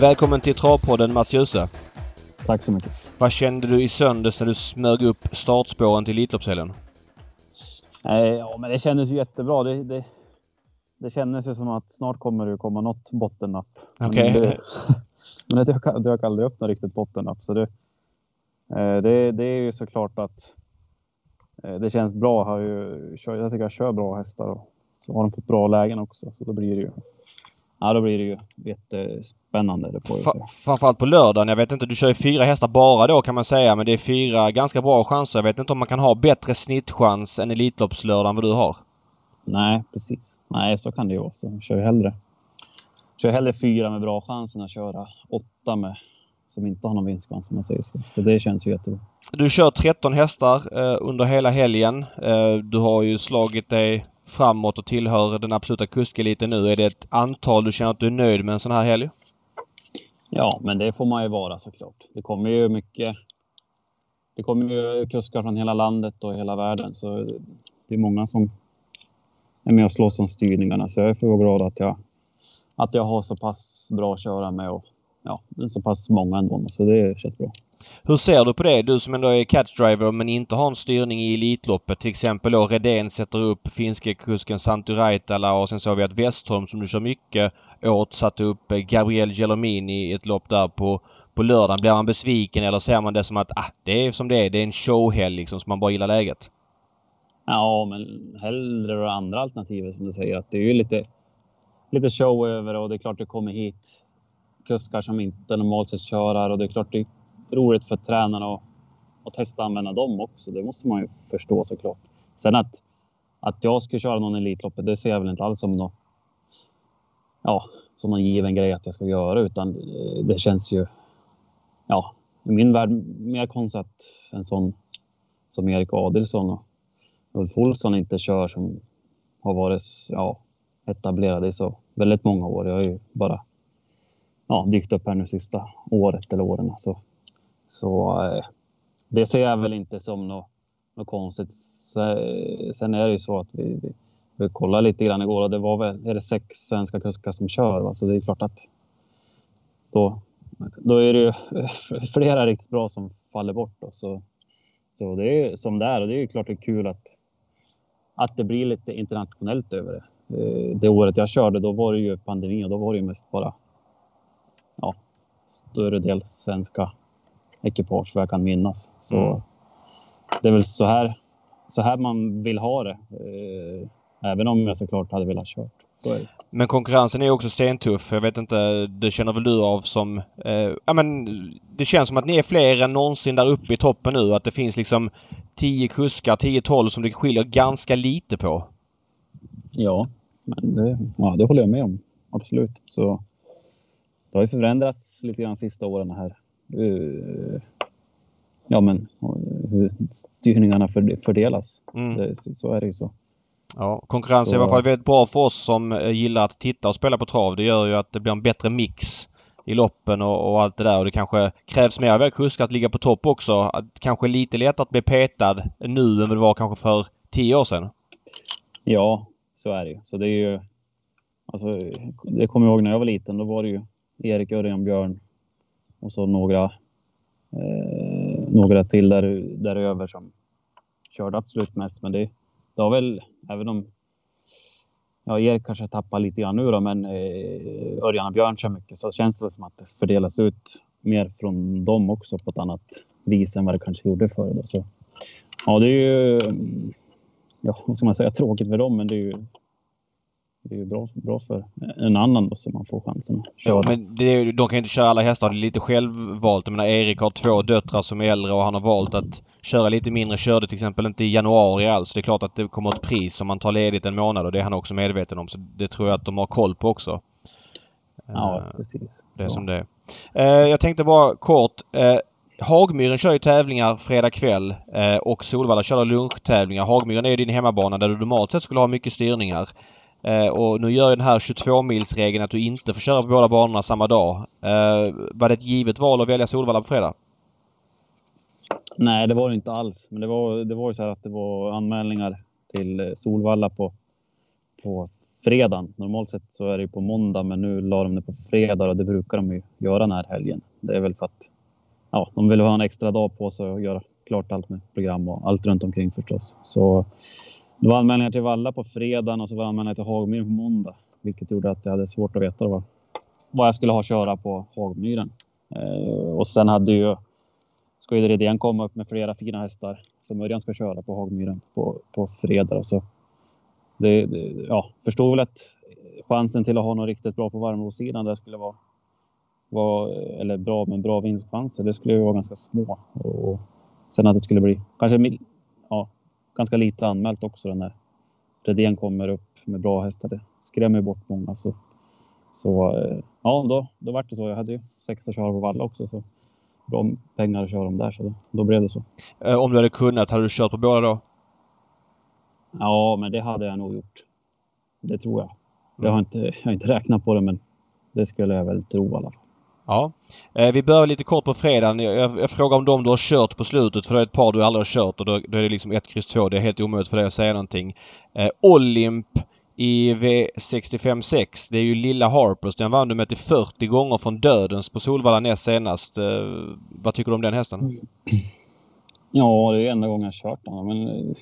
Välkommen till Travpodden Mats Djuse. Tack så mycket. Vad kände du i söndags när du smög upp startspåren till Elitloppshelgen? Ja, men det kändes ju jättebra. Det, det, det kändes ju som att snart kommer det komma något bottennapp. Okej. Men det, men det dök, dök aldrig upp något riktigt bottennapp. Så det, eh, det, det är ju såklart att eh, det känns bra. Jag, ju, jag tycker jag kör bra hästar och så har de fått bra lägen också. Så då blir det ju Ja, då blir det ju jättespännande. Det får jag Framförallt på lördagen. Jag vet inte, du kör ju fyra hästar bara då kan man säga. Men det är fyra ganska bra chanser. Jag vet inte om man kan ha bättre snittchans än Elitloppslördagen vad du har. Nej, precis. Nej, så kan det ju vara. Så kör hellre, kör hellre fyra med bra chans än att köra åtta med som inte har någon vinstchans om man säger så. Så det känns ju jättebra. Du kör 13 hästar eh, under hela helgen. Eh, du har ju slagit dig framåt och tillhör den absoluta kuskeliten nu. Är det ett antal du känner att du är nöjd med en sån här helg? Ja, men det får man ju vara såklart. Det kommer ju mycket. Det kommer ju kuskar från hela landet och hela världen, så det är många som är med och slåss om styrningarna. Så jag är för glad att jag att jag har så pass bra att köra med och ja, så pass många ändå. Så det känns bra. Hur ser du på det? Du som ändå är catchdriver men inte har en styrning i Elitloppet. Till exempel då Redén sätter upp finske kusken Santu Raitala och sen såg vi att Westholm som du kör mycket åt satte upp Gabriel Gelomini i ett lopp där på, på lördagen. Blir man besviken eller ser man det som att ah, det är som det är. Det är en showhelg liksom så man bara gillar läget? Ja, men hellre det andra alternativet som du säger. Att det är ju lite, lite show över och det är klart det kommer hit kuskar som inte normalt sett kör och det är klart det är roligt för tränarna att, att testa att använda dem också. Det måste man ju förstå såklart. Sen att, att jag skulle köra någon Elitloppet, det ser jag väl inte alls som något, ja, som någon given grej att jag ska göra, utan det känns ju, ja, i min värld mer konstigt att en sån som Erik Adilsson och Ulf Olsson inte kör som har varit ja, etablerade i så väldigt många år. Jag har ju bara ja, dykt upp här nu sista året eller åren. Alltså. Så, så det ser jag väl inte som något, något konstigt. Eh, sen är det ju så att vi, vi, vi kollade lite grann igår och det var väl är det sex svenska kuskar som kör. Va? Så det är klart att då, då är det ju flera riktigt bra som faller bort. Då. Så, så det är som det är och det är ju klart det är kul att, att det blir lite internationellt över det. Eh, det året jag körde, då var det ju pandemi och då var det ju mest bara ja, större del svenska ekipage vad jag kan minnas. Så mm. det är väl så här, så här man vill ha det. Eh, även om jag såklart hade velat kört. Men konkurrensen är också stentuff. Jag vet inte, det känner väl du av som... Eh, ja men det känns som att ni är fler än någonsin där uppe i toppen nu. Att det finns liksom 10 kuskar, 10-12 som det skiljer ganska lite på. Ja, men det, ja, det håller jag med om. Absolut. Så det har ju förändrats lite grann de sista åren här. Eh, ja, men hur styrningarna fördelas. Mm. Det, så är det ju så. Ja, konkurrens så... är i alla fall väldigt bra för oss som eh, gillar att titta och spela på trav. Det gör ju att det blir en bättre mix i loppen och, och allt det där. Och det kanske krävs mer av kuskar att ligga på topp också. Att, kanske lite lättare att bli petad nu än det var kanske för tio år sedan. Ja, så är det ju. Så det är ju... Alltså, det kommer jag ihåg när jag var liten. Då var det ju Erik, Örjan, Björn och så några, eh, några till där, däröver som körde absolut mest. Men det, det har väl, även om ja, Erik kanske tappar lite grann nu då, men eh, Örjan och Björn kör mycket så känns det väl som att det fördelas ut mer från dem också på ett annat vis än vad det kanske gjorde förr. Då. Så, ja, det är ju, ja, vad ska man säga, tråkigt för dem, men det är ju det är ju bra, bra för en annan då så man får chansen att köra. Ja, men det, de kan inte köra alla hästar. Det är lite självvalt. Jag menar Erik har två döttrar som är äldre och han har valt att köra lite mindre. Körde till exempel inte i januari alls. Det är klart att det kommer ett pris om man tar ledigt en månad och det är han också medveten om. Så det tror jag att de har koll på också. Ja, eh, precis. Det är som det är. Eh, jag tänkte bara kort. Eh, Hagmyren kör ju tävlingar fredag kväll och Solvalla kör lunchtävlingar. Hagmyren är ju din hemmabana där du normalt sett skulle ha mycket styrningar. Eh, och nu gör ju den här 22-milsregeln att du inte får köra på båda banorna samma dag. Eh, var det ett givet val att välja Solvalla på fredag? Nej, det var det inte alls. Men det var, det var ju så här att det var anmälningar till eh, Solvalla på, på fredagen. Normalt sett så är det ju på måndag, men nu la de det på fredag och det brukar de ju göra den här helgen. Det är väl för att ja, de vill ha en extra dag på sig att göra klart allt med program och allt runt omkring förstås. Så det var anmälningar till Valla på fredagen och så var det anmälningar till Hagmyren på måndag, vilket gjorde att jag hade svårt att veta vad, vad jag skulle ha att köra på Hagmyren. Eh, och sen hade ju Skojder Redén komma upp med flera fina hästar som Örjan ska köra på Hagmyren på, på fredag. Så det, det, ja, förstår väl att chansen till att ha något riktigt bra på varmblodssidan där skulle vara, vara eller bra men bra vinstchanser. Det skulle ju vara ganska små och sen att det skulle bli kanske ganska lite anmält också när Redén kommer upp med bra hästar. Det skrämmer bort många så, så eh, ja, då, då var det så. Jag hade ju sex att köra på valla också så bra pengar att köra dem där så då, då blev det så. Eh, om du hade kunnat, hade du kört på båda då? Ja, men det hade jag nog gjort. Det tror jag. Jag har inte, jag har inte räknat på det, men det skulle jag väl tro i alla fall. Ja. Eh, vi börjar lite kort på fredagen. Jag, jag, frågar om de du har kört på slutet för det är ett par du aldrig har kört och då, då är det liksom 1, kryss 2. Det är helt omöjligt för dig att säga någonting. Eh, Olymp i V65 Det är ju lilla Harpers. Den vann du med till 40 gånger från dödens på Solvalla näst senast. Eh, vad tycker du om den hästen? Ja, det är enda gången jag kört den. Men eh,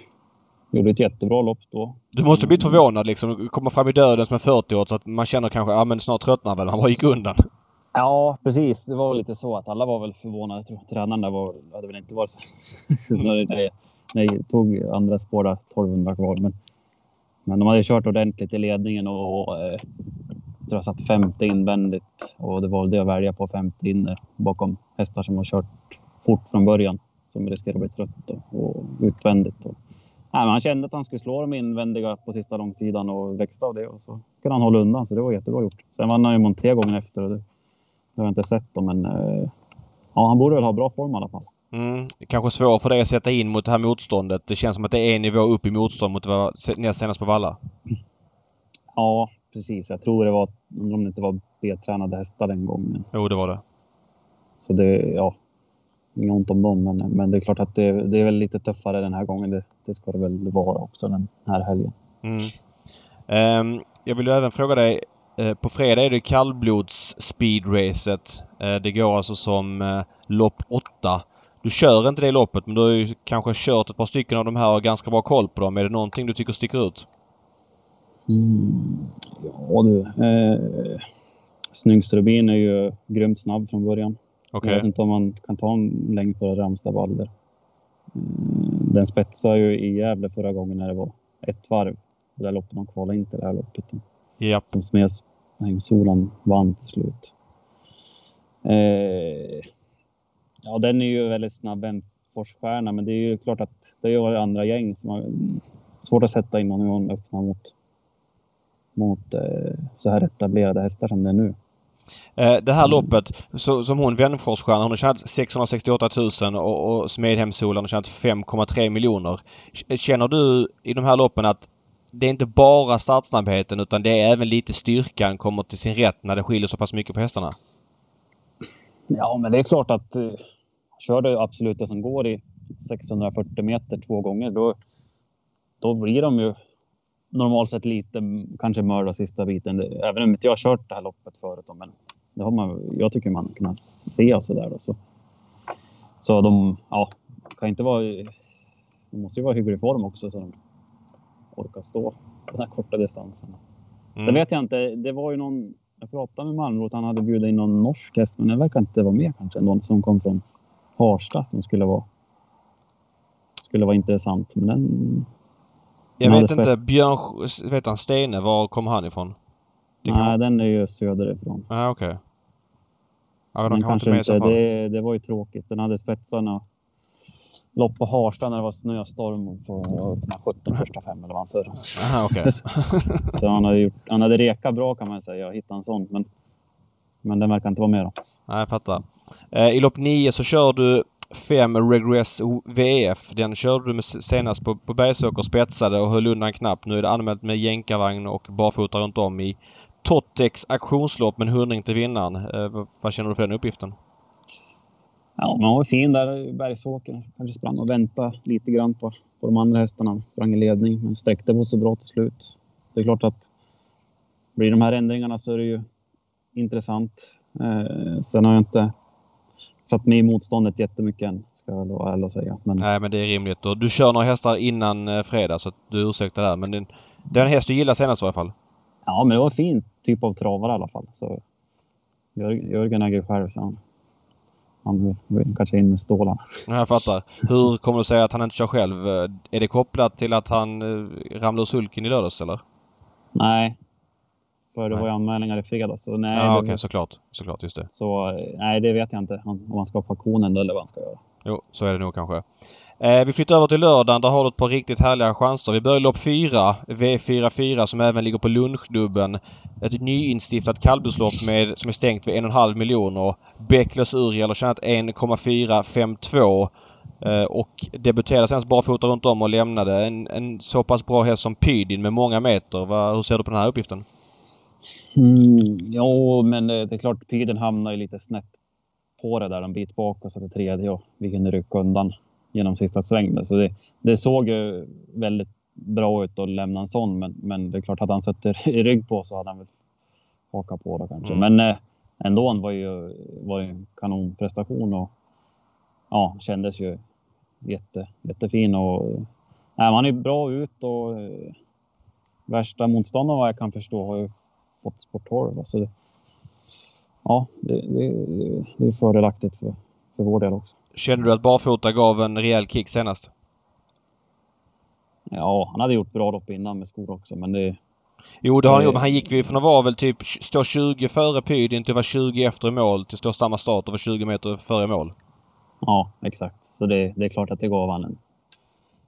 gjorde ett jättebra lopp då. Du måste blivit förvånad liksom. Komma fram i dödens med 40 år så att man känner kanske, ja men snart tröttnar väl. Han bara gick undan. Ja, precis. Det var lite så att alla var väl förvånade. Jag tror tränaren där var, hade väl inte varit så... när, jag tog andra spår där, 1200 kvar. Men men de hade kört ordentligt i ledningen och, och eh, jag tror jag satt femte invändigt och det var det att välja på femte inne bakom hästar som har kört fort från början som riskerar att bli trött och, och utvändigt. Och, nej, han kände att han skulle slå de invändiga på sista långsidan och växte av det och så kunde han hålla undan så det var jättebra gjort. Sen vann han ju Monté gången efter och det, det har jag inte sett då, men eh, ja, han borde väl ha bra form i alla fall. Mm, kanske svårt för dig att sätta in mot det här motståndet. Det känns som att det är en nivå upp i motstånd mot vad näst senast på Valla. Ja, precis. Jag tror det var, om det inte var B-tränade hästar den gången. Jo, det var det. Så det, ja, inget ont om dem, men, men det är klart att det, det är väl lite tuffare den här gången. Det, det ska det väl vara också den här helgen. Mm. Um, jag vill även fråga dig på fredag är det kallblods speedracet. Eh, det går alltså som eh, lopp 8. Du kör inte det loppet men du har ju kanske kört ett par stycken av de här och har ganska bra koll på dem. Är det någonting du tycker sticker ut? Mm, ja du. Eh, Snyggsrubin är ju grymt snabb från början. Okay. Jag vet inte om man kan ta en längd på Ramstad Balder. Den spetsade ju i Gävle förra gången när det var ett varv. Det där loppet de kvalade in till det här loppet. Yep. Som Smedheimssolan vann till slut. Eh, ja, den är ju väldigt snabb, en forsstjärna, men det är ju klart att det är andra gäng som har svårt att sätta in någon gång öppna mot, mot eh, så här etablerade hästar som det är nu. Eh, det här loppet, så, som hon Wenneforsstjärna, hon har tjänat 668 000 och, och Smedhemssolan har tjänat 5,3 miljoner. Känner du i de här loppen att det är inte bara startsnabbheten utan det är även lite styrkan kommer till sin rätt när det skiljer så pass mycket på hästarna. Ja, men det är klart att eh, kör du absolut det som går i 640 meter två gånger då, då blir de ju normalt sett lite kanske mörda sista biten. Även om inte jag har kört det här loppet förut. Men det har man, jag tycker man kan se och så där. Då, så. så de ja, kan inte vara... De måste ju vara i hygglig form också så de orka stå den här korta distanserna. Mm. Sen vet jag inte, det var ju någon, jag pratade med Malmrot, han hade bjudit in någon norsk häst, men det verkar inte vara med kanske, någon som kom från Harstad som skulle vara, skulle vara intressant. Men den... Jag vet inte, Björn, vet han Stene, var kommer han ifrån? Det Nej, kan... den är ju söderifrån. Ah, okej. Okay. Ja, de kanske inte, det, det var ju tråkigt. Den hade spetsarna lopp på Harstad när det var snöstorm på 17 första fem eller vad han sa. Okay. så han hade, gjort, han hade rekat bra kan man säga. Jag hittade en sån, men, men den verkar inte vara med då. Nej, jag fattar. Eh, I lopp 9 så kör du 5 Regress VF. Den körde du senast på, på Bergsåker spetsade och höll undan knappt. Nu är det anmält med jänkarvagn och barfota runt om i Tottex auktionslopp med en hundring till vinnaren. Eh, vad känner du för den uppgiften? Ja, man var fin där i Bergsåker. Kanske sprang och väntade lite grann på, på de andra hästarna. Sprang i ledning, men sträckte på så bra till slut. det är klart att blir de här ändringarna så är det ju intressant. Eh, sen har jag inte satt mig i motståndet jättemycket än, ska jag vara ärlig och säga. Men... Nej, men det är rimligt. Och du kör några hästar innan eh, fredag så du ursäktar där. Men det, det är en häst du gillar senast i alla fall? Ja, men det var en fin typ av travare i alla fall. Så Jörgen äger själv så han, han kanske in med stålarna. Jag fattar. Hur kommer det sig att han inte kör själv? Är det kopplat till att han eh, ramlade ur sulken i lördags eller? Nej, för det nej. var ju anmälningar i fredags. Så nej, ja, okej, okay, såklart. Såklart, just det. Så nej, det vet jag inte. Om han ska på konen eller vad han ska göra. Jo, så är det nog kanske. Eh, vi flyttar över till lördagen. Där har du ett par riktigt härliga chanser. Vi börjar lopp 4, V44 som även ligger på lunchdubben. Ett nyinstiftat kallblodslopp med, som är stängt vid 1,5 miljoner. Bäcklös Uriel har tjänat 1,452 eh, och debuterade sen barfota runt om och lämnade en, en så pass bra häst som Pydin med många meter. Va, hur ser du på den här uppgiften? Mm, jo, men det, det är klart Pydin hamnar ju lite snett på det där en bit bak och satte tredje och vi kunde rycka undan genom sista svängen. Så det, det såg ju väldigt bra ut att lämna en sån, men, men det är klart att han sätter i rygg på så hade han väl hakat på då kanske. Mm. Men eh, ändå var ju var en kanonprestation och ja, kändes ju jätte, jättefin och nej, man är bra ut och eh, värsta motståndaren vad jag kan förstå har ju fått sport 12. Så det, ja, det, det, det är fördelaktigt för, för vår del också. Kände du att barfota gav en rejäl kick senast? Ja, han hade gjort bra lopp innan med skor också, men det... Jo, det har han gjort. Men han gick ju från att vara väl typ stå 20 före Pydin till att vara 20 efter i mål till att stå samma start och vara 20 meter före mål. Ja, exakt. Så det, det är klart att det gav han en,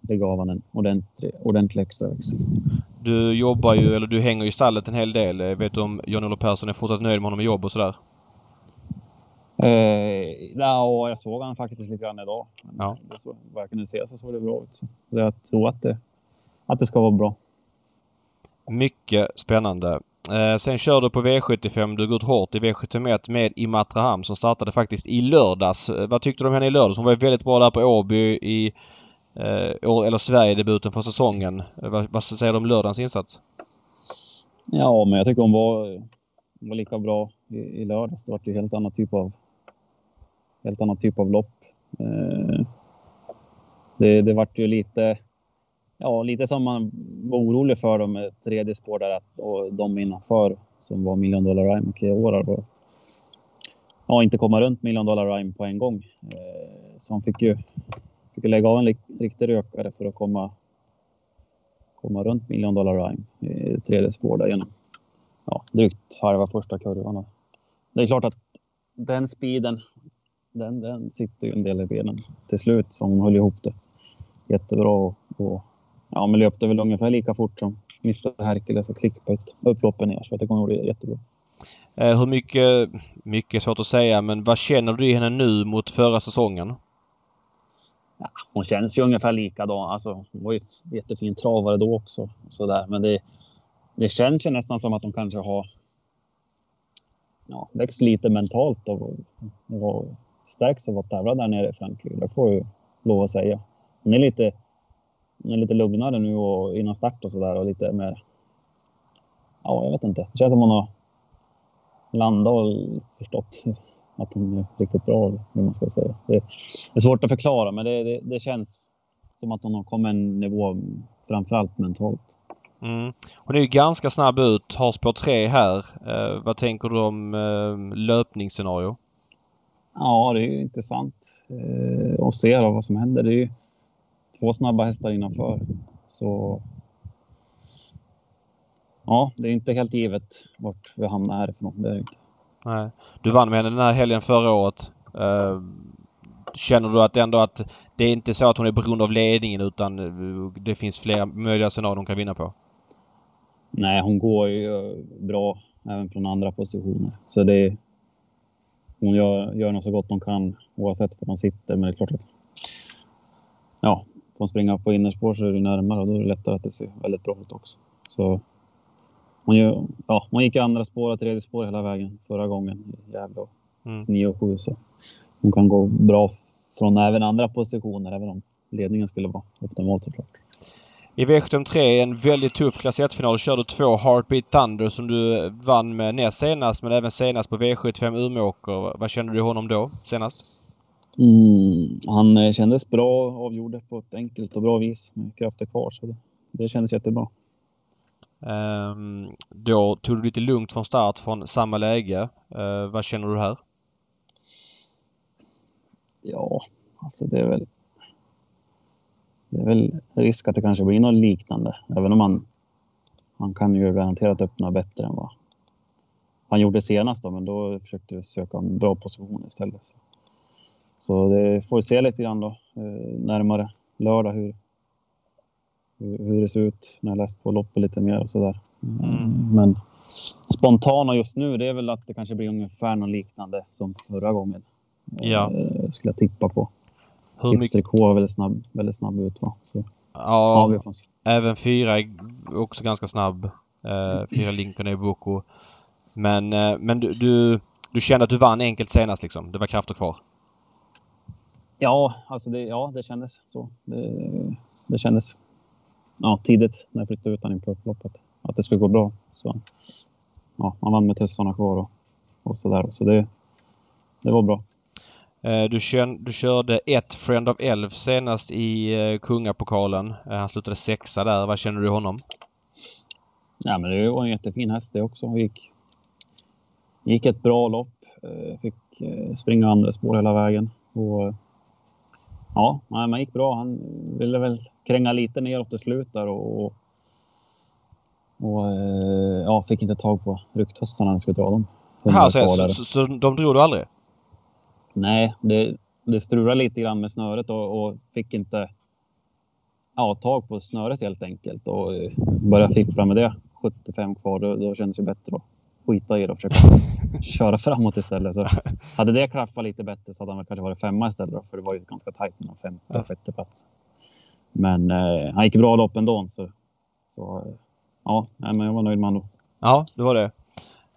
det gav han en ordentlig, ordentlig extra växel. Du jobbar ju, eller du hänger i stallet en hel del. Vet du om Jan-Olof Persson är fortsatt nöjd med honom i jobb och sådär? Eh, ja, jag såg han faktiskt lite grann idag. Ja. Det så, vad jag kunde se så såg det bra ut. Så jag tror att det, att det ska vara bra. Mycket spännande. Eh, sen kör du på V75. Du går ut hårt i V71 med Imatra Ham som startade faktiskt i lördags. Eh, vad tyckte du om henne i lördags? Hon var väldigt bra där på Åby i eh, eller Sverigedebuten för säsongen. Eh, vad, vad säger du om lördagens insats? Ja, men jag tycker hon var, var lika bra i, i lördags. Det var ju helt annan typ av helt annan typ av lopp. Eh, det, det vart ju lite, ja, lite som man var orolig för dem med tredje spår där och de innanför som var Million Dollar Rhyme och Keora. Ja, inte komma runt Million Dollar Rhyme på en gång. Eh, Så han fick ju fick lägga av en riktig rökare för att komma, komma runt Million Dollar Rhyme i tredje spår där genom ja, drygt halva första kurvan. Det är klart att den speeden den, den sitter ju en del i benen till slut, hon höll ihop det jättebra. Och, och ja, men löpte väl ungefär lika fort som Mr Hercules och Clickbait upploppen ner, så jag tycker hon gjorde det jättebra. Eh, hur mycket, mycket svårt att säga, men vad känner du i henne nu mot förra säsongen? Ja, hon känns ju ungefär likadan. Alltså, hon var ju jättefin travare då också. Så där. Men det, det känns ju nästan som att hon kanske har ja, växt lite mentalt och, och stärks av att tävla där nere i Frankrike. Det får jag ju lov att säga. Hon är lite, hon är lite lugnare nu och innan start och sådär och lite mer... Ja, jag vet inte. Det känns som hon har landat och förstått att hon är riktigt bra, hur man ska säga. Det är svårt att förklara, men det, det, det känns som att hon har kommit en nivå, framförallt mentalt. Mm. Hon är ju ganska snabb ut, har spår 3 här. Eh, vad tänker du om eh, löpningsscenario? Ja, det är ju intressant eh, att se vad som händer. Det är ju två snabba hästar innanför. Så ja, det är inte helt givet vart vi hamnar härifrån. Det är inte. Nej. Du vann med henne den här helgen förra året. Uh, känner du att ändå att det är inte så att hon är beroende av ledningen utan det finns flera möjliga scenarier hon kan vinna på? Nej, hon går ju bra även från andra positioner. Så det, hon gör, gör nog så gott hon kan oavsett var hon sitter. Men det är klart att ja, får hon springa på innerspår så är det närmare och då är det lättare att det ser väldigt bra ut också. Så hon, gör, ja, hon gick i andra spår och tredje spår hela vägen förra gången i Gävle. Mm. 9 och 7 så hon kan gå bra från även andra positioner även om ledningen skulle vara optimalt såklart. I V753, en väldigt tuff klass 1-final, kör du två Heartbeat Thunder som du vann med näst senast men även senast på V75 Umeåker. Vad kände du honom då senast? Mm, han eh, kändes bra, avgjorde på ett enkelt och bra vis med krafter kvar. Så det, det kändes jättebra. Um, då tog du lite lugnt från start från samma läge. Uh, vad känner du här? Ja, alltså det är väl det är väl risk att det kanske blir något liknande. Även om man, man kan ju garanterat öppna bättre än vad han gjorde senast. Då, men då försökte jag söka en bra position istället. Så, så det får vi se lite grann då eh, närmare lördag hur, hur, det ser ut när jag läst på loppet lite mer och sådär. Mm. Men spontana just nu, det är väl att det kanske blir ungefär något liknande som förra gången. Ja. Eh, skulle jag tippa på. Hur mycket... K är väldigt snabb, väldigt snabb ut va? Så. Ja, ja även fyra är också ganska snabb. Uh, fyra Lincoln är Boko. Men, uh, men du, du, du kände att du vann enkelt senast liksom? Det var krafter kvar? Ja, alltså det, ja, det kändes så. Det, det kändes ja, tidigt när jag flyttade ut honom på upploppet. Att det skulle gå bra. Så, ja, man vann med tussarna kvar och, och sådär. Så det, det var bra. Eh, du, kör, du körde ett Friend of Elf senast i eh, Kungapokalen. Eh, han slutade sexa där. Vad känner du honom? Ja, men det var en jättefin häst det också. Gick, gick ett bra lopp. Fick springa andra spår hela vägen. Och, ja, man gick bra. Han ville väl kränga lite neråt till slut där och, och ja, fick inte tag på rycktussarna när han skulle dra dem. Aha, så, så, så de drog du aldrig? Nej, det, det strulade lite grann med snöret och, och, fick inte ja, tag på snöret helt enkelt och började fippla med det. 75 kvar, då, då kändes det bättre att skita i det och försöka köra framåt istället. Så hade det klaffat lite bättre så hade han kanske varit femma istället då, för det var ju ganska tajt mellan femte och sjätte plats. Men eh, han gick bra lopp ändå så, så ja, men jag var nöjd med honom. Ja, det var det.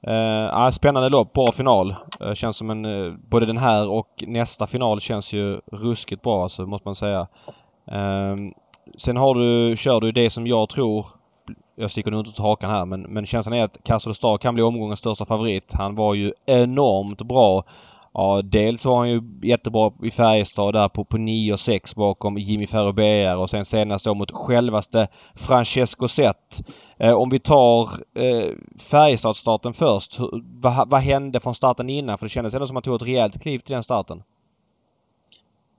Uh, spännande lopp, bra final. Uh, känns som en... Uh, både den här och nästa final känns ju ruskigt bra alltså, måste man säga. Ehm, sen har du, kör du det som jag tror... Jag sticker nog inte ut hakan här men, men känslan är att Castle Star kan bli omgångens största favorit. Han var ju enormt bra Ja, dels var han ju jättebra i Färjestad där på, på 9 och 6 bakom Jimmy Ferro BR och sen senast då mot självaste Francesco Zet. Eh, om vi tar eh, Färjestadstarten först. Hur, vad, vad hände från starten innan? För det kändes ändå som att han tog ett rejält kliv till den starten.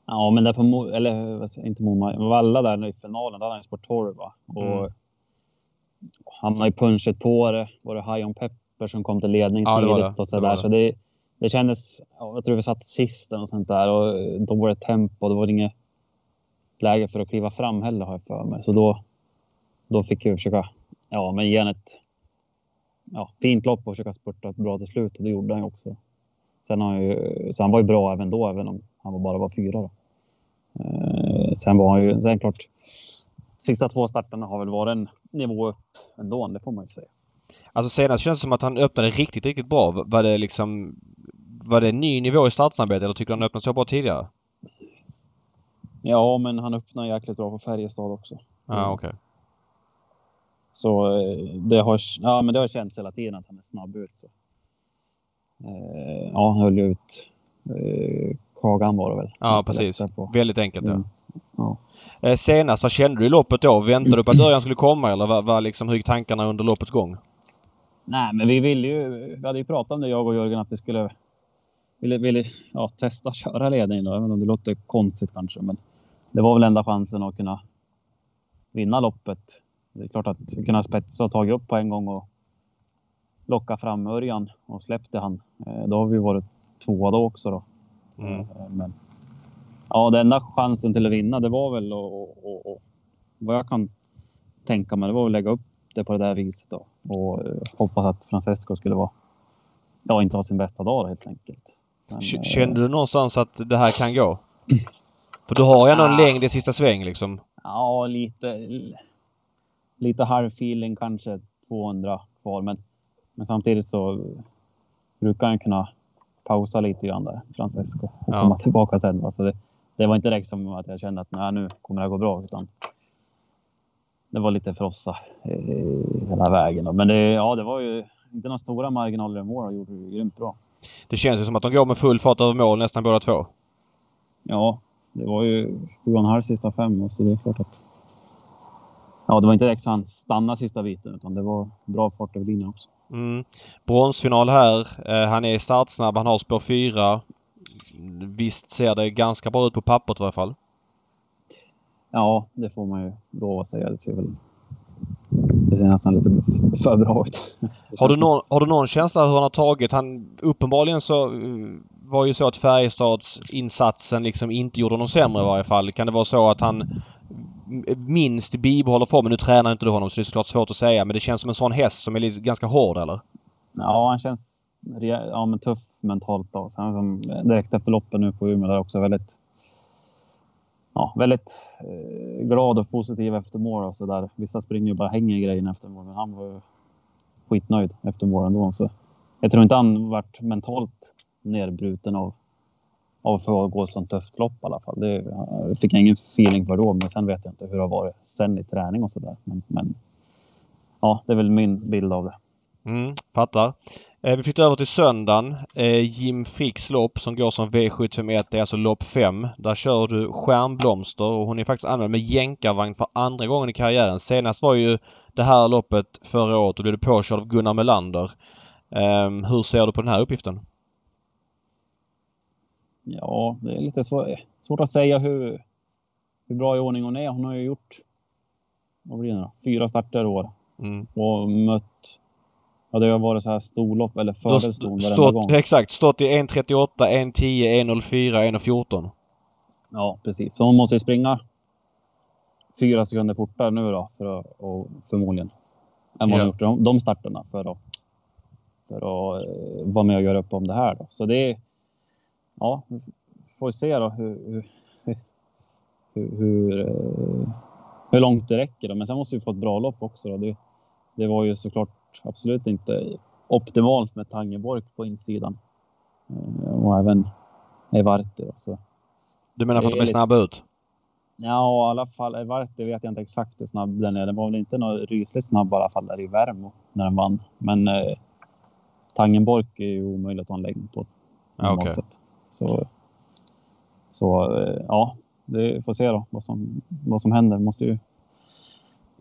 Ja, men där på, eller inte Moma, Valla där i finalen, där hade han sport 12 va? Och mm. han har ju punchat på det. Var det High on Pepper som kom till ledning ja, tidigt och sådär. Så det, det kändes, jag tror vi satt sist och sånt där och då var det tempo. Det var inget läge för att kliva fram heller har jag för mig. Så då, då fick jag försöka, ja, men ge ett ja, fint lopp och försöka spurta bra till slut och det gjorde han ju också. Sen har han ju, så han var ju bra även då, även om han bara var fyra. Då. Eh, sen var han ju, sen klart, sista två starterna har väl varit en nivå upp ändå, det får man ju säga. Alltså senast känns det som att han öppnade riktigt, riktigt bra. Var det liksom var det en ny nivå i startsamarbetet eller tycker du han öppnat så bra tidigare? Ja, men han öppnade jäkligt bra på Färjestad också. Ja, ah, okej. Okay. Så eh, det har, ja, men det har känts hela tiden att han är snabb ut. Så. Eh, ja, han höll ju ut eh, Kagan var det väl? Ja, precis. Väldigt enkelt mm. ja. ja. Senast, vad kände du i loppet då? Väntade du på att Örjan skulle komma eller vad, vad liksom, hur gick tankarna under loppets gång? Nej, men vi ville ju, vi hade ju pratat om det jag och Jörgen att vi skulle ville, ville ja, testa köra ledningen då, även om det låter konstigt kanske. Men det var väl enda chansen att kunna vinna loppet. Det är klart att kunna spetsa och tagit upp på en gång och locka fram Örjan och släppte han. Eh, då har vi varit tvåa då också då. Mm. Eh, men ja, den enda chansen till att vinna, det var väl och, och, och, vad jag kan tänka mig, det var att lägga upp det på det där viset då och eh, hoppas att Francesco skulle vara, ja, inte ha sin bästa dag helt enkelt. Men, Kände du någonstans att det här kan gå? För du har ju ändå en längd i sista sväng liksom. Ja, lite, lite halvfeeling kanske 200 kvar. Men, men samtidigt så brukar han kunna pausa lite grann där, Francesco, och ja. komma tillbaka sen. Alltså det, det var inte direkt som att jag kände att nej, nu kommer det gå bra. Utan det var lite frossa eh, hela vägen. Då. Men det, ja, det var ju inte några stora marginaler i mål och gjorde det grymt bra. Det känns ju som att de går med full fart över mål nästan båda två. Ja, det var ju sju och en halv sista fem så det är klart att... Ja, det var inte direkt så han stannade sista biten utan det var bra fart över linjen också. Mm. Bronsfinal här. Eh, han är startsnabb. Han har spår 4. Visst ser det ganska bra ut på pappret i alla fall. Ja, det får man ju lov att säga. Det ser väl ser nästan lite för bra ut. Har du, någon, har du någon känsla hur han har tagit? Han, uppenbarligen så eh, var ju så att Färjestads insatsen liksom inte gjorde honom sämre i varje fall. Kan det vara så att han minst bibehåller formen? Nu tränar inte du honom så det är såklart svårt att säga men det känns som en sån häst som är ganska hård eller? Ja, han känns ja, men tuff mentalt då. Sen som direkt efter loppet nu på Umeå där också väldigt ja, väldigt eh, glad och positiv efter mål och så där. Vissa springer ju bara hänger i grejen efter mål, men han var ju skitnöjd efter mål ändå. Så jag tror inte han varit mentalt nedbruten av, av att få gå ett sånt tufft lopp i alla fall. Det fick jag ingen feeling för då, men sen vet jag inte hur det har varit sen i träning och så där. Men, men ja, det är väl min bild av det. Mm, fattar. Eh, vi flyttar över till söndagen. Eh, Jim Fricks lopp som går som V751. Det är alltså lopp 5. Där kör du Stjärnblomster och hon är faktiskt anmäld med jänkarvagn för andra gången i karriären. Senast var ju det här loppet förra året och blev du påkörd av Gunnar Melander. Eh, hur ser du på den här uppgiften? Ja, det är lite svår, svårt att säga hur, hur bra i ordning hon är. Hon har ju gjort vad blir det fyra starter i år mm. och mött Det har varit så här storlopp eller fördelston varenda gång. Exakt. Stått i 1.38, 1.10, 1.04, 1.14. Ja, precis. Så hon måste ju springa fyra sekunder fortare nu då, för att, och förmodligen, än vad ja. gjort de, de starterna för att, för att uh, vara med och göra upp om det här. Då. Så det är... Ja, vi får se då hur, hur, hur, uh, hur långt det räcker. Då. Men sen måste vi få ett bra lopp också. Då. Det, det var ju såklart absolut inte optimalt med Tangeborg på insidan. Eh, och även Evarti. Så. Du menar för att de är snabba ut? Ja, i alla fall Evarti vet jag inte exakt hur snabb den är. Den var väl inte något rysligt snabb i alla fall där i Värmo när den vann. Men eh, Tangenborg är ju omöjligt att ha en längd på. Ja, okay. Så, så eh, ja, det får se då vad som, vad som händer. Måste ju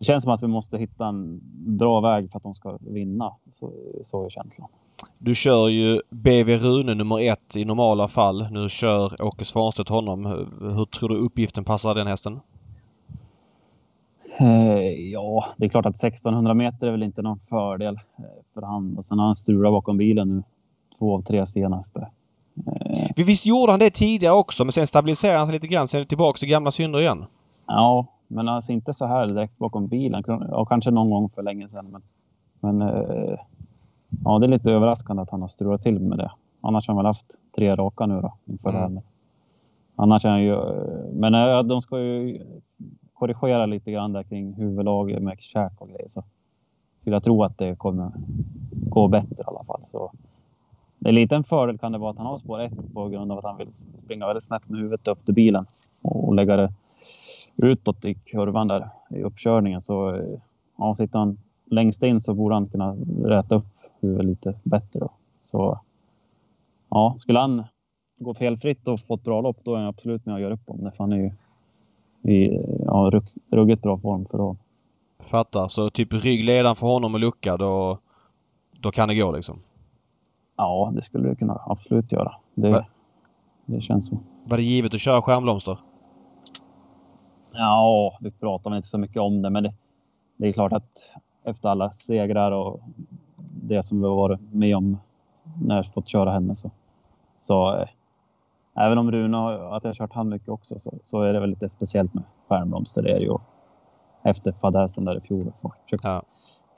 det känns som att vi måste hitta en bra väg för att de ska vinna. Så, så är känslan. Du kör ju BV Rune nummer ett i normala fall. Nu kör Åke Svanstedt honom. Hur tror du uppgiften passar den hästen? Eh, ja, det är klart att 1600 meter är väl inte någon fördel eh, för han. Och sen har han strulat bakom bilen nu. Två av tre senaste. Eh. Visst gjorde han det tidigare också men sen stabiliserade han sig lite grann. Sen är det tillbaka till gamla synder igen. Ja, men alltså inte så här direkt bakom bilen. Ja, kanske någon gång för länge sedan. Men, men eh, ja, det är lite överraskande att han har strulat till med det. Annars har han väl haft tre raka nu då inför mm. det här. Annars är han ju... Men äh, de ska ju korrigera lite grann där kring huvudlag med käk och grejer. Så skulle jag tro att det kommer gå bättre i alla fall. Så en liten fördel kan det vara att han har spår 1 på grund av att han vill springa väldigt snabbt med huvudet upp till bilen och lägga det utåt i kurvan där i uppkörningen. Så ja, sitter han längst in så borde han kunna räta upp huvudet lite bättre. Då. Så ja, skulle han gå felfritt och få ett bra lopp, då är han absolut med och gör upp om det. För han är ju i ja, rugg, ruggigt bra form för då. Fattar. Så typ ryggledaren för honom är lucka, då, då kan det gå liksom? Ja, det skulle det kunna absolut göra. Det, det känns så. Var det givet att köra skärmblomster? Ja, vi pratar väl inte så mycket om det, men det, det, är klart att efter alla segrar och det som vi har varit med om när jag fått köra henne så, så äh, även om Rune har, att jag kört han mycket också så, så är det väl lite speciellt med Stjärnblomster. Det är ju efter fadäsen där i fjol. Försökt ja.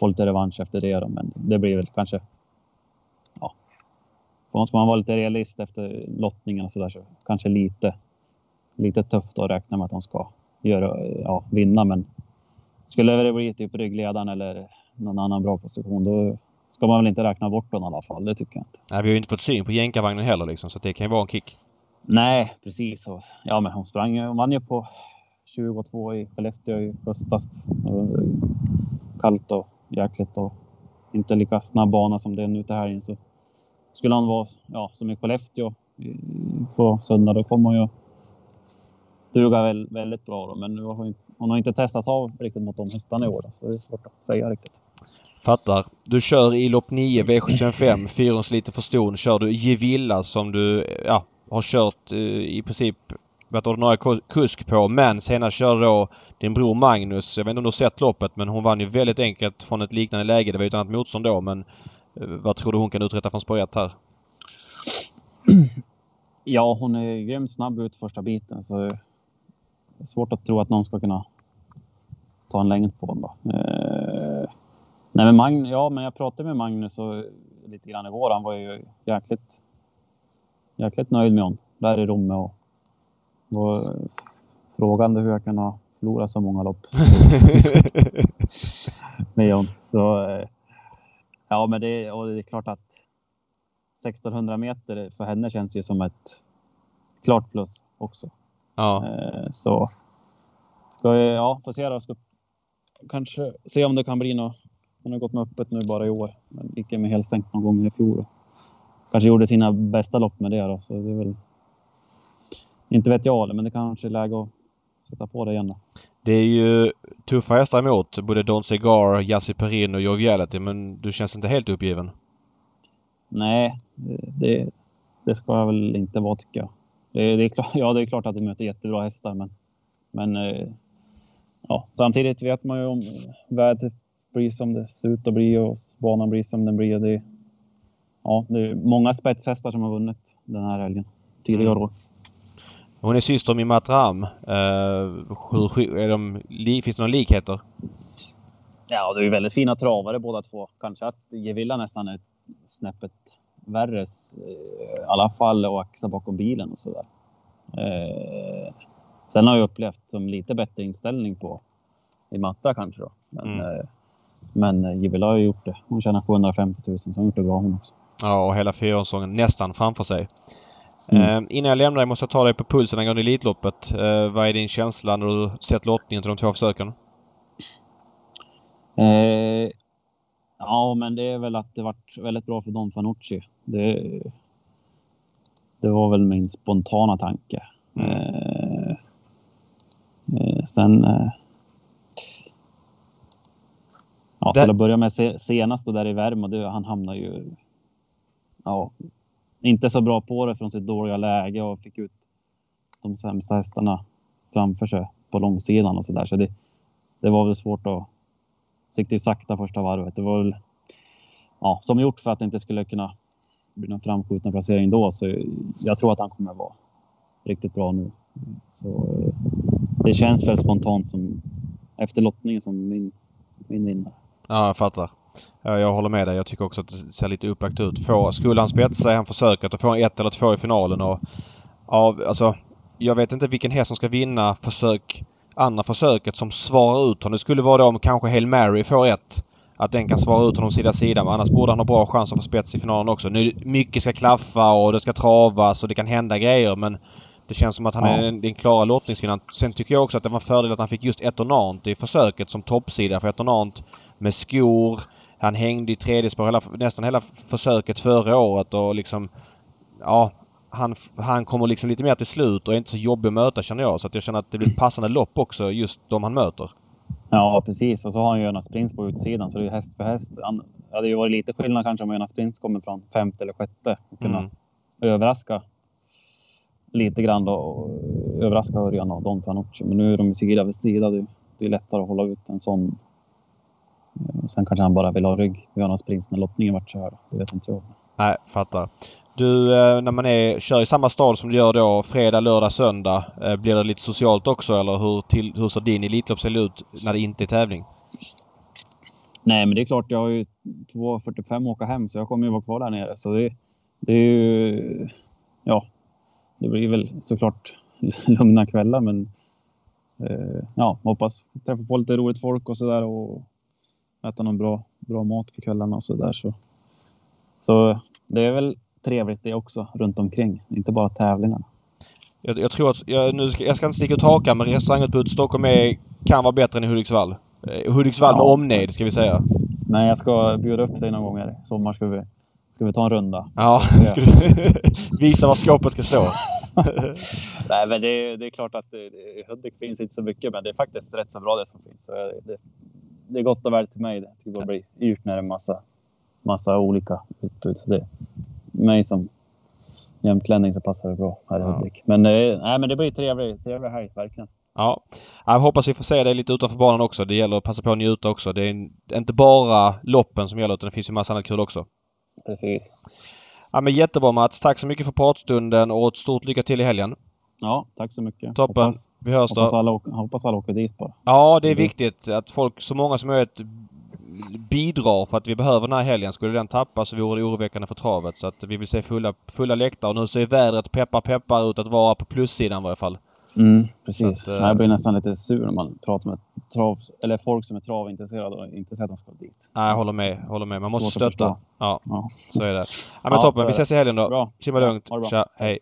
få lite revansch efter det då, men det blir väl kanske. Ja, för ska man vara lite realist efter lottningen och så där så kanske lite lite tufft att räkna med att de ska göra, ja, vinna. Men skulle det bli typ ryggledaren eller någon annan bra position, då ska man väl inte räkna bort den i alla fall. Det tycker jag inte. Nej, vi har ju inte fått syn på jänkarvagnen heller liksom, så det kan ju vara en kick. Nej, precis. Och, ja, men hon sprang hon vann ju på 22 i Skellefteå i höstas. Kallt och jäkligt och inte lika snabb bana som det är nu till helgen. Så skulle han vara ja, som i Skellefteå på söndag, då kommer han ju duga väl, väldigt bra. Då. Men nu har hon, hon har inte testats av riktigt mot de hästarna i år, så det är svårt att säga riktigt. Fattar. Du kör i lopp 9 V75, 4 lite för ston. Kör du Gevilla som du ja, har kört eh, i princip varit ordinarie kusk på. Men senast körde då din bror Magnus. Jag vet inte om du har sett loppet men hon vann ju väldigt enkelt från ett liknande läge. Det var ju ett annat motstånd då men eh, vad tror du hon kan uträtta från spår 1 här? Ja, hon är grymt snabb ut första biten så svårt att tro att någon ska kunna ta en längd på honom. Eh, nej, men Magnus, ja, men jag pratade med Magnus och lite grann igår. Han var ju jäkligt, jäkligt nöjd med honom där i Romme och var frågande hur jag kunde förlora så många lopp med honom. Så eh, ja, men det, och det är klart att 1600 meter för henne känns ju som ett klart plus också. Ja. Eh, så ska jag, ja, får se då. Ska kanske se om det kan bli något. Hon har gått med öppet nu bara i år, men gick med helsänkt någon gång i fjol. Kanske gjorde sina bästa lopp med det då, så det är väl. Inte vet jag, men det kanske är läge att sätta på det igen. Då. Det är ju tuffa hästar emot. Både Don Cigar, Jassi Perin och Joviality, men du känns inte helt uppgiven? Nej, det, det ska jag väl inte vara tycker jag. Det, det är klart, ja, det är klart att de möter jättebra hästar, men, men eh, ja, samtidigt vet man ju om vädret blir som det ser ut att bli och banan blir som den blir. Det, ja, det är många spetshästar som har vunnit den här helgen tidigare mm. år. Hon är syster med Matram. Uh, hur, är de, finns det några likheter? Ja, det är väldigt fina travare båda två. Kanske att Gevilla nästan är snäppet värre eh, i alla fall att axa bakom bilen och sådär. Eh, sen har jag upplevt som lite bättre inställning på i matta kanske då. Men, mm. eh, men Givela har ju gjort det. Hon tjänar 750 000 så hon gjort det bra hon också. Ja, och hela fyraårssäsongen nästan framför sig. Mm. Eh, innan jag lämnar dig måste jag ta dig på pulsen angående Elitloppet. Eh, vad är din känsla när du sett lottningen till de två försöken? Eh, Ja, men det är väl att det varit väldigt bra för Don Fanucci. Det, det var väl min spontana tanke. Mm. Eh, eh, sen... Eh, ja, till att börja med senast där i Värmo, han hamnade ju... Ja, inte så bra på det från sitt dåliga läge och fick ut de sämsta hästarna framför sig på långsidan och så där. Så det, det var väl svårt att siktade ju sakta första varvet. Det var väl ja, som gjort för att det inte skulle kunna blir den framskjuten placering då. Så jag tror att han kommer vara riktigt bra nu. Så eh, det känns väl spontant som efter lottningen som min, min vinnare. Ja, jag fattar. Jag håller med dig. Jag tycker också att det ser lite upplagt ut. Får, skulle han spetsa sig han försöket och få ett eller två i finalen och... Ja, alltså... Jag vet inte vilken häst som ska vinna försök andra försöket som svarar ut honom. Det skulle vara då om kanske Hail Mary får ett. Att den kan svara ut honom sida sida. Men annars borde han ha bra chans att få spets i finalen också. Nu, mycket ska klaffa och det ska travas och det kan hända grejer men det känns som att han ja. är den, klara lottningsvinnaren. Sen tycker jag också att det var fördel att han fick just Etonant i försöket som toppsida. För Etonant med skor. Han hängde i tredje spår hela, nästan hela försöket förra året och liksom... Ja, han, han kommer liksom lite mer till slut och är inte så jobbig att möta känner jag. Så att jag känner att det blir ett passande lopp också just de han möter. Ja precis och så har han ju Jonas Prins på utsidan så det är häst för häst. Han, det hade ju varit lite skillnad kanske om Jonas Prins kommer från femte eller sjätte och kunna mm. överraska lite grann då och överraska Örjan och Don Fanucci. Men nu är de sida vid sida. Det, det är lättare att hålla ut en sån. Och sen kanske han bara vill ha rygg Jonas Prins när lottningen vart körd. Det vet inte jag. Nej, fattar. Du, eh, när man är, kör i samma stad som du gör då fredag, lördag, söndag. Eh, blir det lite socialt också eller hur, till, hur ser din Elitloppshelg ut när det inte är tävling? Nej, men det är klart. Jag har ju 2.45 att åka hem så jag kommer ju vara kvar där nere. Så det, det är ju... Ja, det blir väl såklart lugna kvällar men eh, ja, hoppas träffa på lite roligt folk och sådär och äta någon bra, bra mat på kvällarna och sådär. Så, så det är väl trevligt det också runt omkring, inte bara tävlingarna. Jag, jag tror att, jag, nu ska, jag ska inte sticka ut hakan men restaurangutbudet i Stockholm är, kan vara bättre än i Hudiksvall. Eh, Hudiksvall med Ja. omnejd ska vi säga. Men jag ska bjuda upp dig någon gång här i sommar. Ska vi, ska vi ta en runda? Ja, ska du visa var skåpet ska stå. Nej, men det, det är klart att i Hudik finns inte så mycket, men det är faktiskt rätt så bra det som finns. Så det, det, är gott och väl till mig. Det tycker jag blir dyrt när det är massa, massa olika utbud. Så det, mig som jämtlänning så passar det bra här i. Hudik. Men, eh, nej, men det blir trevlig, trevlig helg, verkligen. Ja. Jag hoppas vi får se dig lite utanför banan också. Det gäller att passa på att njuta också. Det är inte bara loppen som gäller utan det finns ju massa annat kul också. Precis. Ja, men jättebra Mats. Tack så mycket för pratstunden och ett stort lycka till i helgen. Ja, tack så mycket. Toppen. Hoppas, Vi hörs hoppas, då. alla, åker- hoppas alla åker dit bara. Ja, det är viktigt att folk, så många som möjligt bidrar för att vi behöver den här helgen. Skulle den tappas så vore det oroväckande för travet. Så att vi vill se fulla, fulla läktare. Och nu ser vädret peppar peppar ut att vara på plussidan i varje fall. Mm, precis. Att, eh, Jag blir nästan lite sur när man pratar med trav, eller folk som är travintresserade och inte säger att de ska dit. Nej, jag håller med. Håller med. Man måste Svårt att stötta. Ja, Ja. så är det. Ja, men Ja, toppen. Vi ses i helgen då. Bra. Simma lugnt. Tja, hej.